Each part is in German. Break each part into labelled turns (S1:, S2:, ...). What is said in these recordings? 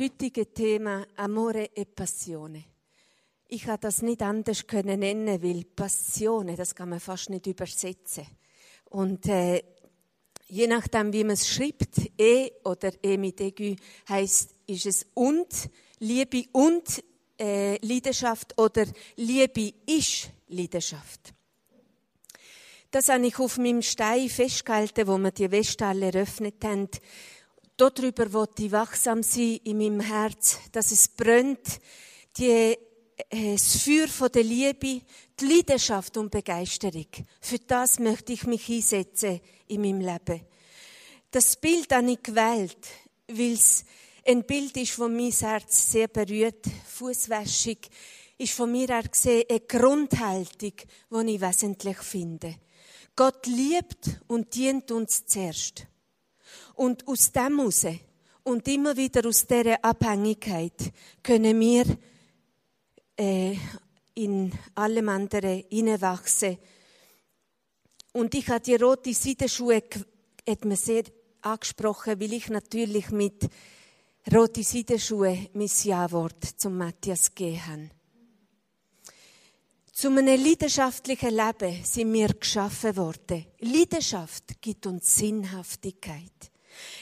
S1: heutige Thema Amore e Passione. Ich habe das nicht anders können nennen, weil Passione, das kann man fast nicht übersetzen. Und äh, je nachdem, wie man es schreibt, E oder E mit Egü, heißt, ist es und Liebe und äh, Leidenschaft oder Liebe ist Leidenschaft. Das habe ich auf meinem Stein festgehalten, wo wir die Westhalle eröffnet haben. Darüber wollte ich wachsam sein in meinem Herz, dass es brennt, die, äh, das Feuer von der Liebe, die Leidenschaft und Begeisterung. Für das möchte ich mich einsetzen in meinem Leben. Das Bild habe ich gewählt, weil es ein Bild ist, das mein Herz sehr berührt. Fußwäschung ist von mir her gesehen eine Grundhaltung, die ich wesentlich finde. Gott liebt und dient uns zuerst. Und aus dem heraus und immer wieder aus dieser Abhängigkeit können wir äh, in allem anderen hineinwachsen. Und ich habe die rote Seidenschuhe hat mir sehr angesprochen, weil ich natürlich mit rote Seidenschuhe mein Ja-Wort zum Matthias gegeben habe. Zu einem leidenschaftlichen Leben sind wir geschaffen worden. Leidenschaft gibt uns Sinnhaftigkeit.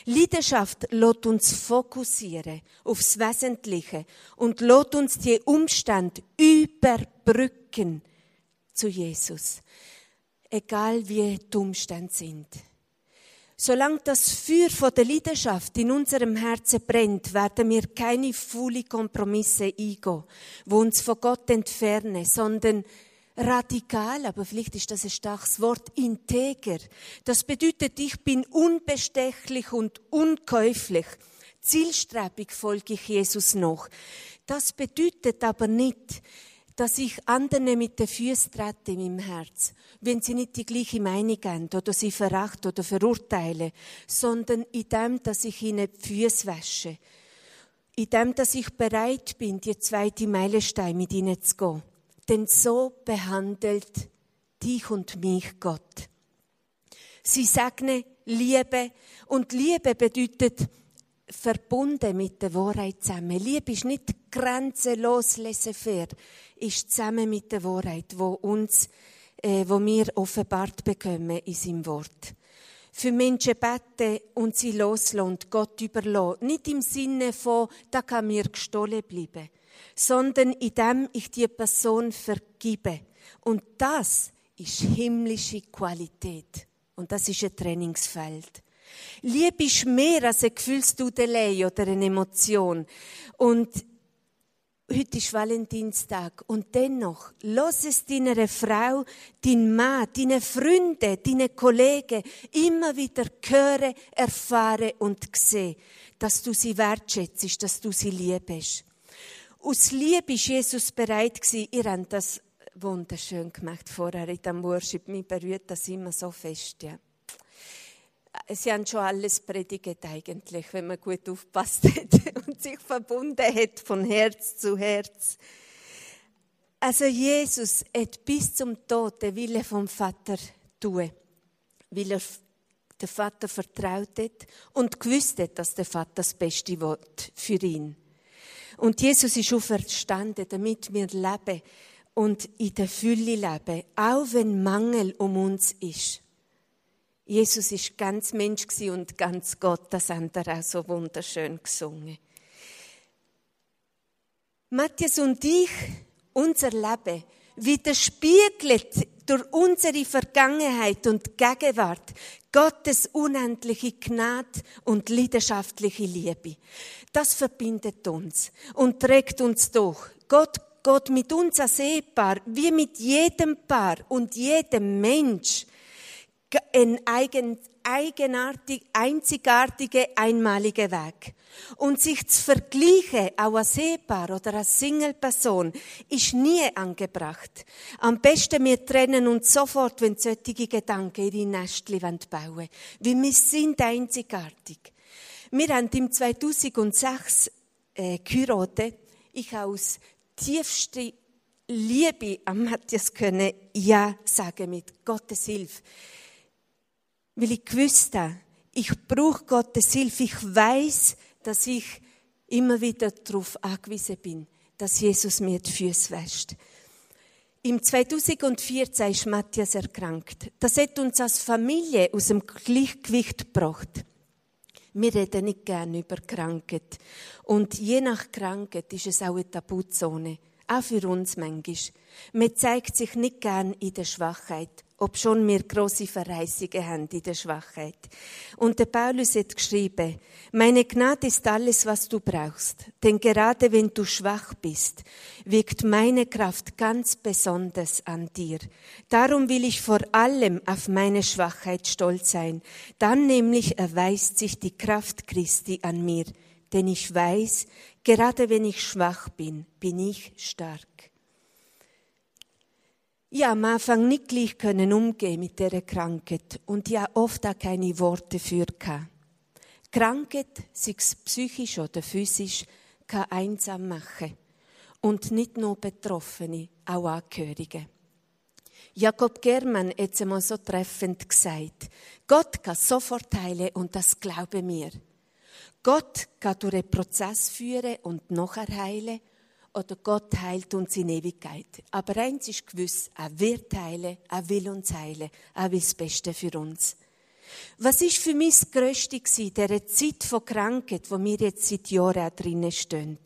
S1: Leidenschaft lässt uns fokussieren aufs Wesentliche und lässt uns die Umstände überbrücken zu Jesus. Egal wie die Umstände sind. Solange das Feuer von der Leidenschaft in unserem Herzen brennt, werden wir keine faule Kompromisse eingehen, die uns von Gott entfernen, sondern radikal, aber vielleicht ist das ein starkes Wort, integer. Das bedeutet, ich bin unbestechlich und unkäuflich. Zielstrebig folge ich Jesus noch. Das bedeutet aber nicht, dass ich anderen mit den Füßen trete in meinem Herz, wenn sie nicht die gleiche Meinung haben oder sie verachten oder verurteilen, sondern in dem, dass ich ihnen die Füße wasche. In dem, dass ich bereit bin, die zweite Meilenstein mit ihnen zu gehen. Denn so behandelt dich und mich Gott. Sie sagen Liebe und Liebe bedeutet verbunden mit der Wahrheit zusammen. Liebe ist nicht grenzenlos laissez-faire, ist zusammen mit der Wahrheit, wo uns, äh, wo wir offenbart bekommen in seinem Wort. Für Menschen beten und sie loslassen und Gott überlassen. Nicht im Sinne von, da kann mir gestohlen bleiben, sondern indem ich die Person vergibe. Und das ist himmlische Qualität. Und das ist ein Trainingsfeld. Liebe ist mehr als eine Gefühlsdudelei oder eine Emotion. Und heute ist Valentinstag und dennoch, lass es deiner Frau, dein Mann, deine Freunde, deine Kollegen immer wieder hören, erfahren und sehen, dass du sie wertschätzt, dass du sie liebst. Aus Liebe ist Jesus bereit gewesen. Ihr habt das wunderschön gemacht vorher in dem Worship. Mich berührt das immer so fest, ja. Sie haben schon alles predigt eigentlich, wenn man gut aufpasst hat und sich verbunden hat von Herz zu Herz. Also Jesus hat bis zum Tod den Wille vom Vater tun, weil er den Vater vertraut hat und gewusst hat, dass der Vater das Beste will für ihn. Und Jesus ist auferstanden, damit wir leben und in der Fülle leben, auch wenn Mangel um uns ist. Jesus ist ganz Mensch und ganz Gott, das haben wir auch so wunderschön gesungen. Matthias und ich, unser Leben, widerspiegelt durch unsere Vergangenheit und Gegenwart Gottes unendliche Gnade und leidenschaftliche Liebe. Das verbindet uns und trägt uns durch. Gott Gott mit uns als Ehepaar, wie mit jedem Paar und jedem Mensch, ein eigen, eigenartig, einzigartige, einmalige Weg. Und sich zu vergleichen, auch als Ehepaar oder als Single-Person, ist nie angebracht. Am besten wir trennen uns sofort, wenn solche Gedanken ihre Nestchen bauen wollen. Weil wir sind einzigartig. Wir haben im 2006 äh. Ich aus tiefster Liebe an Matthias können Ja sagen mit Gottes Hilfe weil ich gewusst habe, ich brauche Gottes Hilfe. Ich weiß, dass ich immer wieder darauf angewiesen bin, dass Jesus mir die Füße wäscht. Im 2014 ist Matthias erkrankt. Das hat uns als Familie aus dem Gleichgewicht gebracht. Wir reden nicht gerne über Krankheit. Und je nach Krankheit ist es auch eine Tabuzone. Auch für uns manchmal. Man zeigt sich nicht gern in der Schwachheit ob schon wir große Verheißungen haben in der Schwachheit. Und der Paulus hat geschrieben, meine Gnade ist alles, was du brauchst. Denn gerade wenn du schwach bist, wirkt meine Kraft ganz besonders an dir. Darum will ich vor allem auf meine Schwachheit stolz sein. Dann nämlich erweist sich die Kraft Christi an mir. Denn ich weiß, gerade wenn ich schwach bin, bin ich stark. Ja, am Anfang nicht gleich können umgehen mit dieser Krankheit und ja oft auch keine Worte für gehabt. Krankheit, sei es psychisch oder physisch, kann einsam machen. Und nicht nur Betroffene, auch Angehörige. Jakob Germann hat es einmal so treffend gesagt. Gott kann sofort heilen und das glaube mir. Gott kann durch einen Prozess führen und nachher heilen oder Gott heilt uns in Ewigkeit. Aber eins ist gewiss, er wird heilen, er will uns heilen, er will das Beste für uns. Was ist für mich das Größte gewesen, dieser Zeit von Krankheit, wo wir jetzt seit Jahren auch drinnen stehen?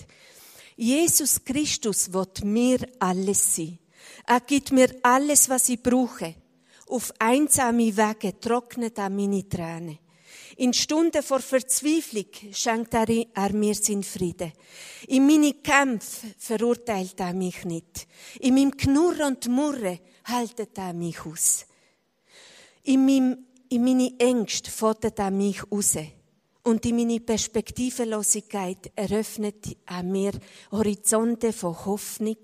S1: Jesus Christus wird mir alles sein. Er gibt mir alles, was ich brauche. Auf einsame Wege trocknet er meine Tränen. In Stunden vor Verzweiflung schenkt er, mir seinen Frieden. In meine Kämpfe verurteilt er mich nicht. In meinem Knurren und Murren haltet er mich aus. In, meinem, in meine Ängste fordert er mich raus. Und in meine Perspektivenlosigkeit eröffnet er mir Horizonte von Hoffnung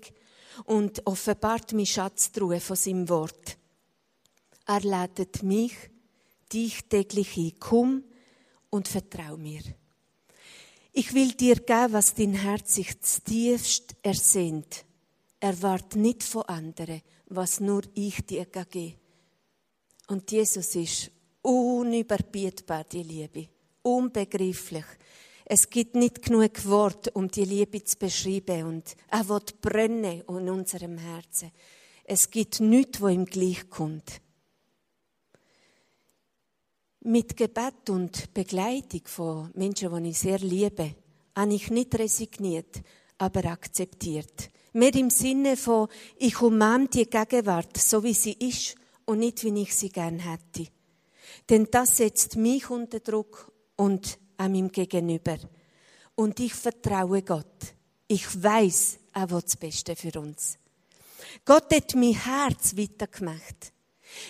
S1: und offenbart mir Schatztruhe von seinem Wort. Er lädt mich dich täglich ein. Komm und vertrau mir. Ich will dir geben, was dein Herz sich tiefst ersehnt. Erwart nicht von anderen, was nur ich dir gebe. Und Jesus ist unüberbietbar, die Liebe. Unbegreiflich. Es gibt nicht genug Worte, um die Liebe zu beschreiben. Und er wird brennen in unserem Herzen. Es gibt nichts, wo ihm gleich kommt. Mit Gebet und Begleitung von Menschen, die ich sehr liebe, habe ich nicht resigniert, aber akzeptiert. Mehr im Sinne von, ich umarme die Gegenwart, so wie sie ist und nicht, wie ich sie gern hätte. Denn das setzt mich unter Druck und an meinem Gegenüber. Und ich vertraue Gott. Ich weiß, er will das Beste für uns. Gott hat mein Herz weitergemacht.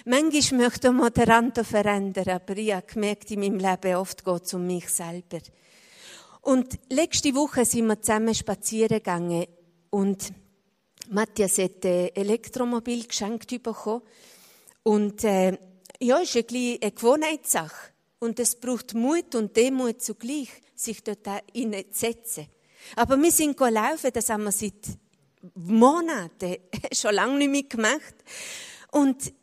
S1: Manchmal möchte man den Rand verändern, aber ich habe gemerkt, in meinem Leben oft geht es um mich selber. Und letzte Woche sind wir zusammen spazieren gegangen und Matthias hat ein Elektromobil geschenkt bekommen. Und äh, ja, ist ein eine Gewohnheitssache. Und es braucht Mut und Demut zugleich, sich dort hineinzusetzen. Aber wir sind laufen, das haben wir seit Monaten schon lange nicht mehr gemacht. Und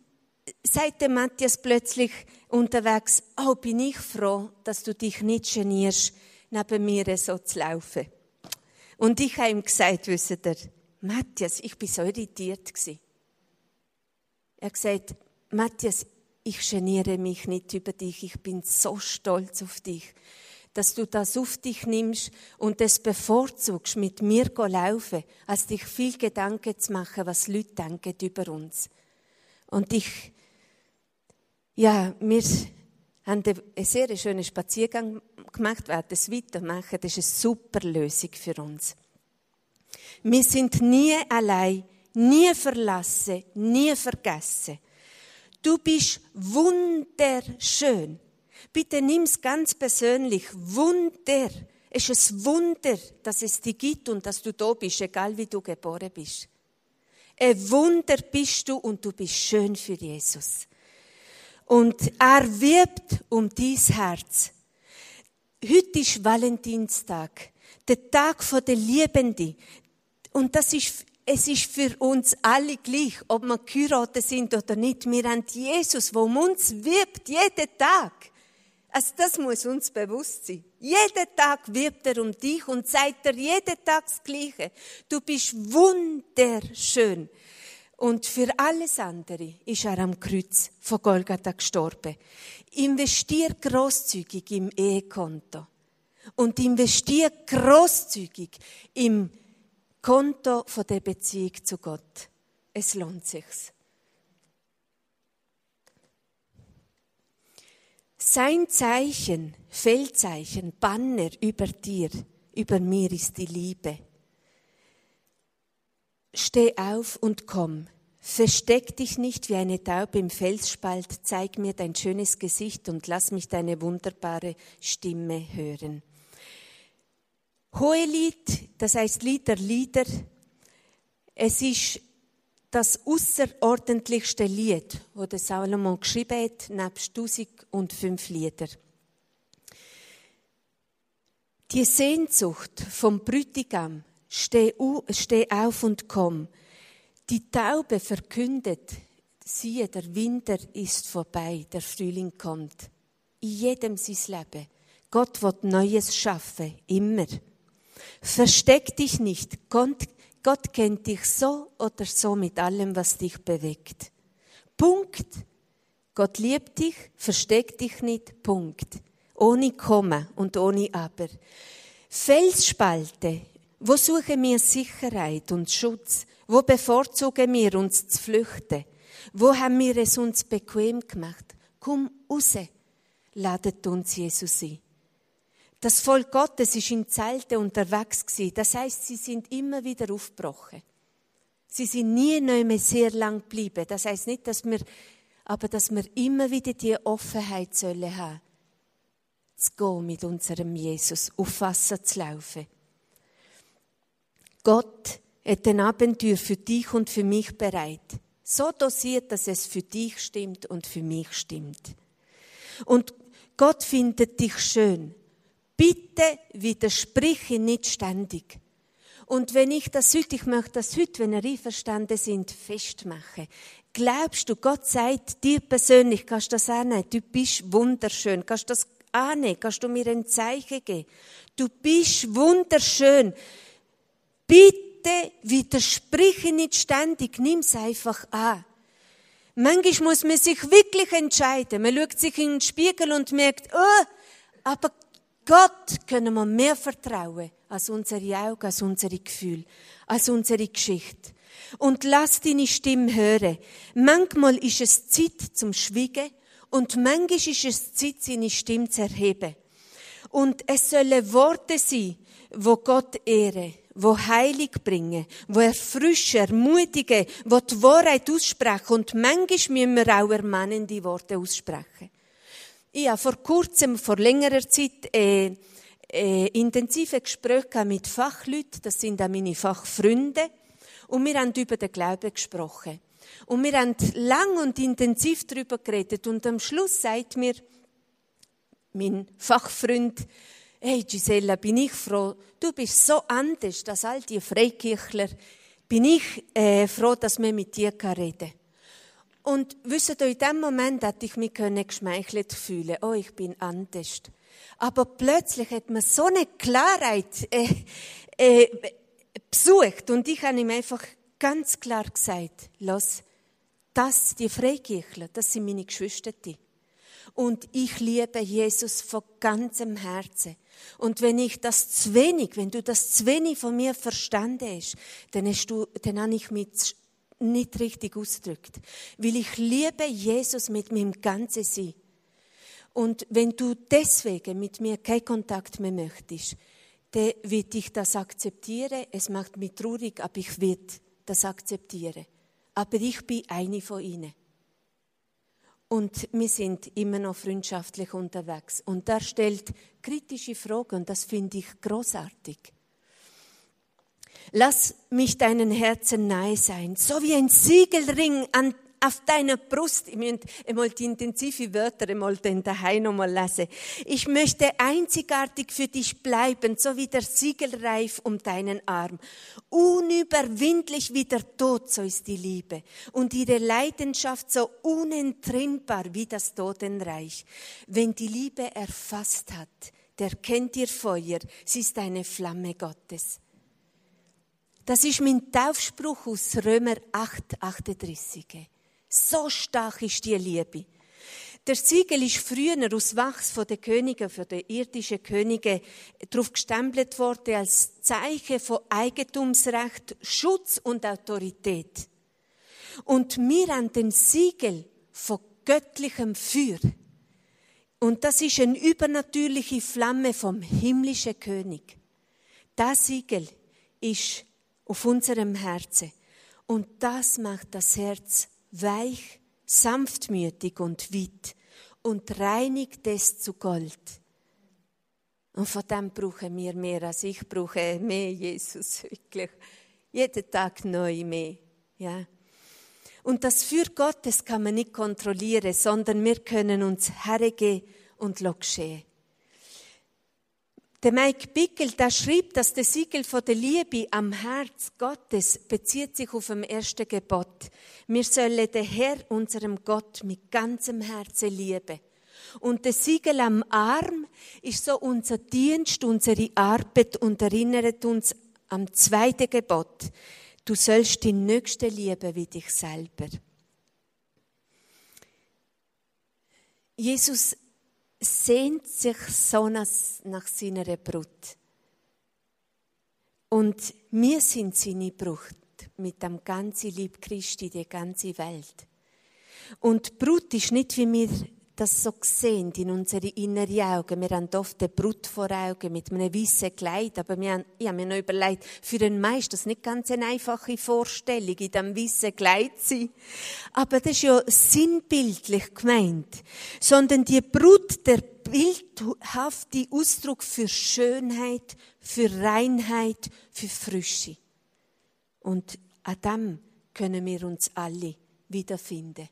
S1: sagt der Matthias plötzlich unterwegs, oh, bin ich froh, dass du dich nicht genierst, neben mir so zu laufen. Und ich habe ihm gesagt, wisst ihr, Matthias, ich bin so irritiert gewesen. Er hat gesagt, Matthias, ich geniere mich nicht über dich, ich bin so stolz auf dich, dass du das auf dich nimmst und es bevorzugst, mit mir zu laufen, als dich viel Gedanken zu machen, was Leute denken über uns. Und ich ja, wir haben einen sehr schönen Spaziergang gemacht, werden es weitermachen. Das ist eine super Lösung für uns. Wir sind nie allein, nie verlassen, nie vergessen. Du bist wunderschön. Bitte nimm es ganz persönlich. Wunder. Es ist ein Wunder, dass es dich gibt und dass du da bist, egal wie du geboren bist. Ein Wunder bist du und du bist schön für Jesus. Und er wirbt um dies Herz. Heute ist Valentinstag, der Tag der Liebenden. Und das ist, es ist für uns alle gleich, ob wir geheiratet sind oder nicht. Wir haben Jesus, der um uns wirbt, jeden Tag. Also das muss uns bewusst sein. Jeden Tag wirbt er um dich und sagt dir jeden Tag das Gleiche. Du bist wunderschön. Und für alles andere ist er am Kreuz von Golgatha gestorben. Investier großzügig im Ehekonto und investier großzügig im Konto von der Beziehung zu Gott. Es lohnt sich's. Sein Zeichen, Feldzeichen, Banner über dir, über mir ist die Liebe. Steh auf und komm. Versteck dich nicht wie eine Taube im Felsspalt, zeig mir dein schönes Gesicht und lass mich deine wunderbare Stimme hören. Hohelied, das heißt Lied der Lieder, es ist das außerordentlichste Lied, das der Salomon geschrieben hat, nebst 1005 Lieder. Die Sehnsucht vom Brütigam, steh, auf und komm. Die Taube verkündet, siehe, der Winter ist vorbei, der Frühling kommt. In jedem sein Leben. Gott wird Neues schaffen, immer. Versteck dich nicht. Gott, Gott kennt dich so oder so mit allem, was dich bewegt. Punkt. Gott liebt dich, versteck dich nicht. Punkt. Ohne Komma und ohne Aber. Felsspalte. Wo suchen wir Sicherheit und Schutz? Wo bevorzugen wir uns zu flüchten? Wo haben wir es uns bequem gemacht? Komm raus, ladet uns Jesus ein. Das Volk Gottes ist in Zelte unterwegs gewesen. Das heißt, sie sind immer wieder aufgebrochen. Sie sind nie mehr sehr lang geblieben. Das heißt nicht, dass wir, aber dass wir immer wieder die Offenheit sollen haben, zu gehen mit unserem Jesus, auf Wasser zu laufen. Gott hat ein Abenteuer für dich und für mich bereit. So dosiert, dass es für dich stimmt und für mich stimmt. Und Gott findet dich schön. Bitte widersprich ihn nicht ständig. Und wenn ich das heute, ich möchte das heute, wenn ihr einverstanden sind, festmachen. Glaubst du, Gott sagt dir persönlich, kannst du das annehmen? Du bist wunderschön. Kannst du das annehmen? Kannst du mir ein Zeichen geben? Du bist wunderschön. Bitte widersprich nicht ständig. Nimm es einfach an. Manchmal muss man sich wirklich entscheiden. Man schaut sich in den Spiegel und merkt, oh, aber Gott können wir mehr vertrauen als unsere Augen, als unsere Gefühle, als unsere Geschichte. Und lass deine Stimme hören. Manchmal ist es Zeit zum Schwiegen und manchmal ist es Zeit, seine Stimme zu erheben. Und es sollen Worte sein, wo Gott ehre, wo Heilig bringen, wo erfrischen, ermutigen, wo die Wahrheit aussprechen. Und manchmal müssen wir auch ermahnende Worte aussprechen. Ich habe vor kurzem, vor längerer Zeit, äh, äh, intensive Gespräche mit Fachleuten, das sind auch meine Fachfreunde, und wir haben über den Glauben gesprochen. Und wir haben lang und intensiv darüber geredet, und am Schluss sagt mir mein Fachfreund, hey Gisela, bin ich froh, du bist so anders als all die Freikirchler, bin ich äh, froh, dass wir mit dir reden können. Und wisst ihr, in dem Moment hätte ich mich geschmeichelt fühlen oh, ich bin anders. Aber plötzlich hat man so eine Klarheit äh, äh, besucht und ich habe ihm einfach ganz klar gesagt, los, das, die Freikirchler, das sind meine Geschwister. Und ich liebe Jesus von ganzem Herzen. Und wenn ich das zu wenig, wenn du das zu wenig von mir verstanden hast, dann, hast du, dann habe ich mich nicht richtig ausdrückt. Weil ich liebe Jesus mit meinem ganzen Sein. Und wenn du deswegen mit mir keinen Kontakt mehr möchtest, dann wird ich das akzeptieren. Es macht mich traurig, aber ich werde das akzeptieren. Aber ich bin eine von ihnen. Und wir sind immer noch freundschaftlich unterwegs. Und er stellt kritische Fragen und das finde ich großartig. Lass mich deinen Herzen nahe sein, so wie ein Siegelring an, auf deiner Brust, ich möchte einmal die intensive Wörter einmal den daheim nochmal lesen. Ich möchte einzigartig für dich bleiben, so wie der Siegelreif um deinen Arm. Unüberwindlich wie der Tod, so ist die Liebe. Und ihre Leidenschaft so unentrinnbar wie das Totenreich. Wenn die Liebe erfasst hat, der kennt ihr Feuer, sie ist eine Flamme Gottes. Das ist mein Taufspruch aus Römer 8, 38. So stark ist die Liebe. Der Siegel ist früher aus Wachs von den Königen, von den irdischen Königen, darauf gestempelt worden als Zeichen von Eigentumsrecht, Schutz und Autorität. Und wir haben den Siegel von göttlichem Feuer. Und das ist eine übernatürliche Flamme vom himmlischen König. Das Siegel ist auf unserem Herzen. Und das macht das Herz weich, sanftmütig und weit und reinigt es zu Gold. Und von dem brauchen wir mehr als ich brauche mehr Jesus wirklich. Jeden Tag neu mehr. Ja. Und das für Gottes kann man nicht kontrollieren, sondern wir können uns hergeben und geschehen. Der Mike Bickel, der schrieb, dass der Siegel von der Liebe am Herz Gottes bezieht sich auf dem ersten Gebot. Wir sollen den Herr, unserem Gott, mit ganzem Herzen lieben. Und der Siegel am Arm ist so unser Dienst, unsere Arbeit und erinnert uns am zweiten Gebot. Du sollst den Nächsten lieben wie dich selber. Jesus sehnt sich so nach seiner Brut. Und wir sind seine Brut mit dem ganzen Lieb Christi, die ganze Welt. Und Brut ist nicht, wie wir das so sehen in unsere inneren Augen. Wir haben oft eine Brut vor Augen mit einem weißen Kleid, aber wir haben, ich habe mir noch überlegt, für Meister das ist nicht ganz eine einfache Vorstellung, in diesem weißen Kleid zu sein. Aber das ist ja sinnbildlich gemeint. Sondern die Brut, der bildhafte Ausdruck für Schönheit, für Reinheit, für Frische. Und an dem können wir uns alle wiederfinden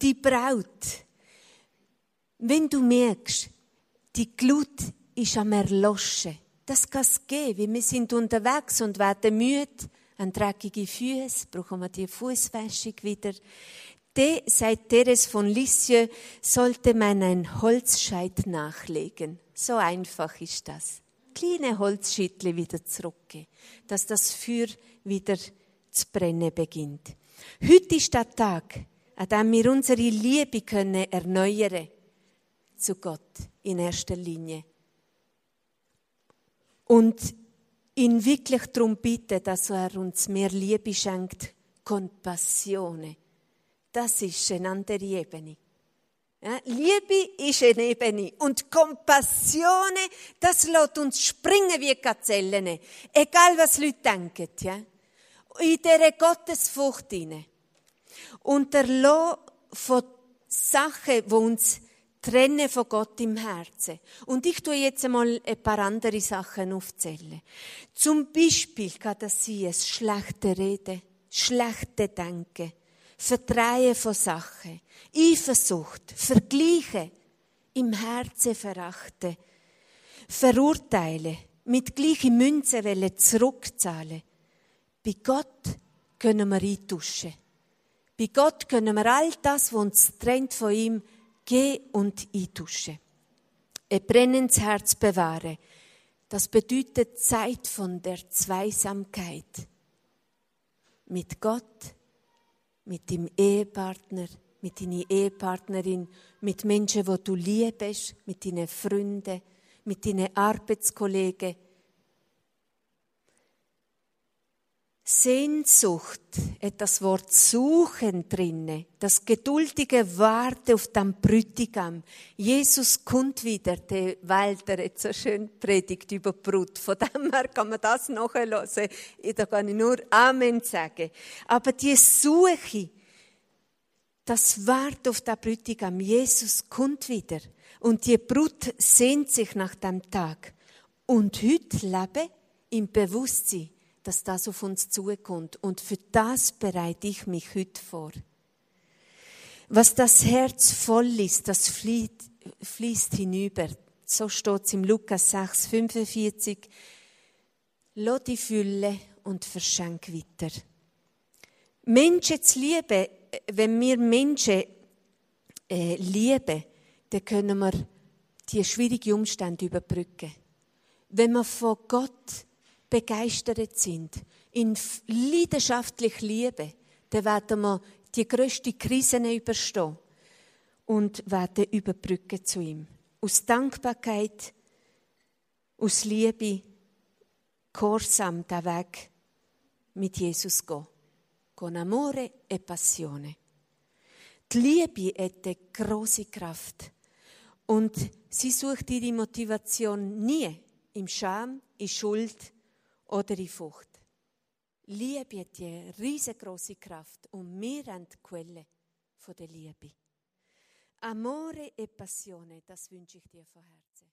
S1: die Braut, wenn du merkst, die Glut ist am Erloschen, das kann es geben, wir sind unterwegs und werden müde, an dreckige Füße, brauchen wir die Fußwäschung wieder. De, seit Teres von Lisieux, sollte man ein Holzscheit nachlegen. So einfach ist das. Kleine Holzschittle wieder zurückgehen, dass das Feuer wieder zu brennen beginnt. Heute ist der Tag, an dem wir unsere Liebe können erneuern zu Gott in erster Linie. Und ihn wirklich darum bitten, dass er uns mehr Liebe schenkt, Kompassione. Das ist eine andere Ebene. Ja, Liebe ist eine Ebene und Kompassione, das lässt uns springen wie Gazellen. Egal was Leute denken, ja. In dieser Gottesfurcht hinein und der Lo von Sachen, die uns trennen von Gott im Herzen. Und ich tue jetzt einmal ein paar andere Sachen aufzählen. Zum Beispiel kann das sein, schlechte Rede, schlechte Denken, Verdrehen von Sachen, Eifersucht, Vergleiche, im Herzen verachten, verurteilen, mit gleichen Münzen zurückzahlen. Bei Gott können wir eintauschen. Bei Gott können wir all das, was uns trennt von ihm, gehen und eintauschen. Ein brennendes Herz bewahren. Das bedeutet Zeit von der Zweisamkeit. Mit Gott, mit dem Ehepartner, mit deiner Ehepartnerin, mit Menschen, wo du liebst, mit deinen Freunden, mit deinen Arbeitskollegen, Sehnsucht, etwas Wort suchen drinne, das geduldige Warten auf den Brütigam. Jesus kommt wieder, der Walter hat so schön predigt über Brut. Von dem her kann man das nachhören. Da kann ich nur Amen sagen. Aber die Suche, das Warten auf den Brütigam, Jesus kommt wieder. Und die Brut sehnt sich nach dem Tag. Und heute lebe im Bewusstsein, dass das auf uns zukommt. Und für das bereite ich mich heute vor. Was das Herz voll ist, das fließt, fließt hinüber. So steht es im Lukas 6, 45. Lass die Fülle und verschenk weiter. Menschen zu lieben, wenn wir Menschen äh, lieben, dann können wir die schwierigen Umstände überbrücken. Wenn wir von Gott begeistert sind, ihn leidenschaftlich lieben, dann werden wir die grössten Krisen überstehen und werden überbrücken zu ihm. Aus Dankbarkeit, aus Liebe, Gehorsam den Weg mit Jesus gehen. Con amore e passione. Die Liebe hat eine grosse Kraft. Und sie sucht ihre Motivation nie im Scham, in Schuld oder in Furcht. Liebe hat die riesengroße Kraft und wir haben die Quelle von der Liebe. Amore e Passione, das wünsche ich dir von Herzen.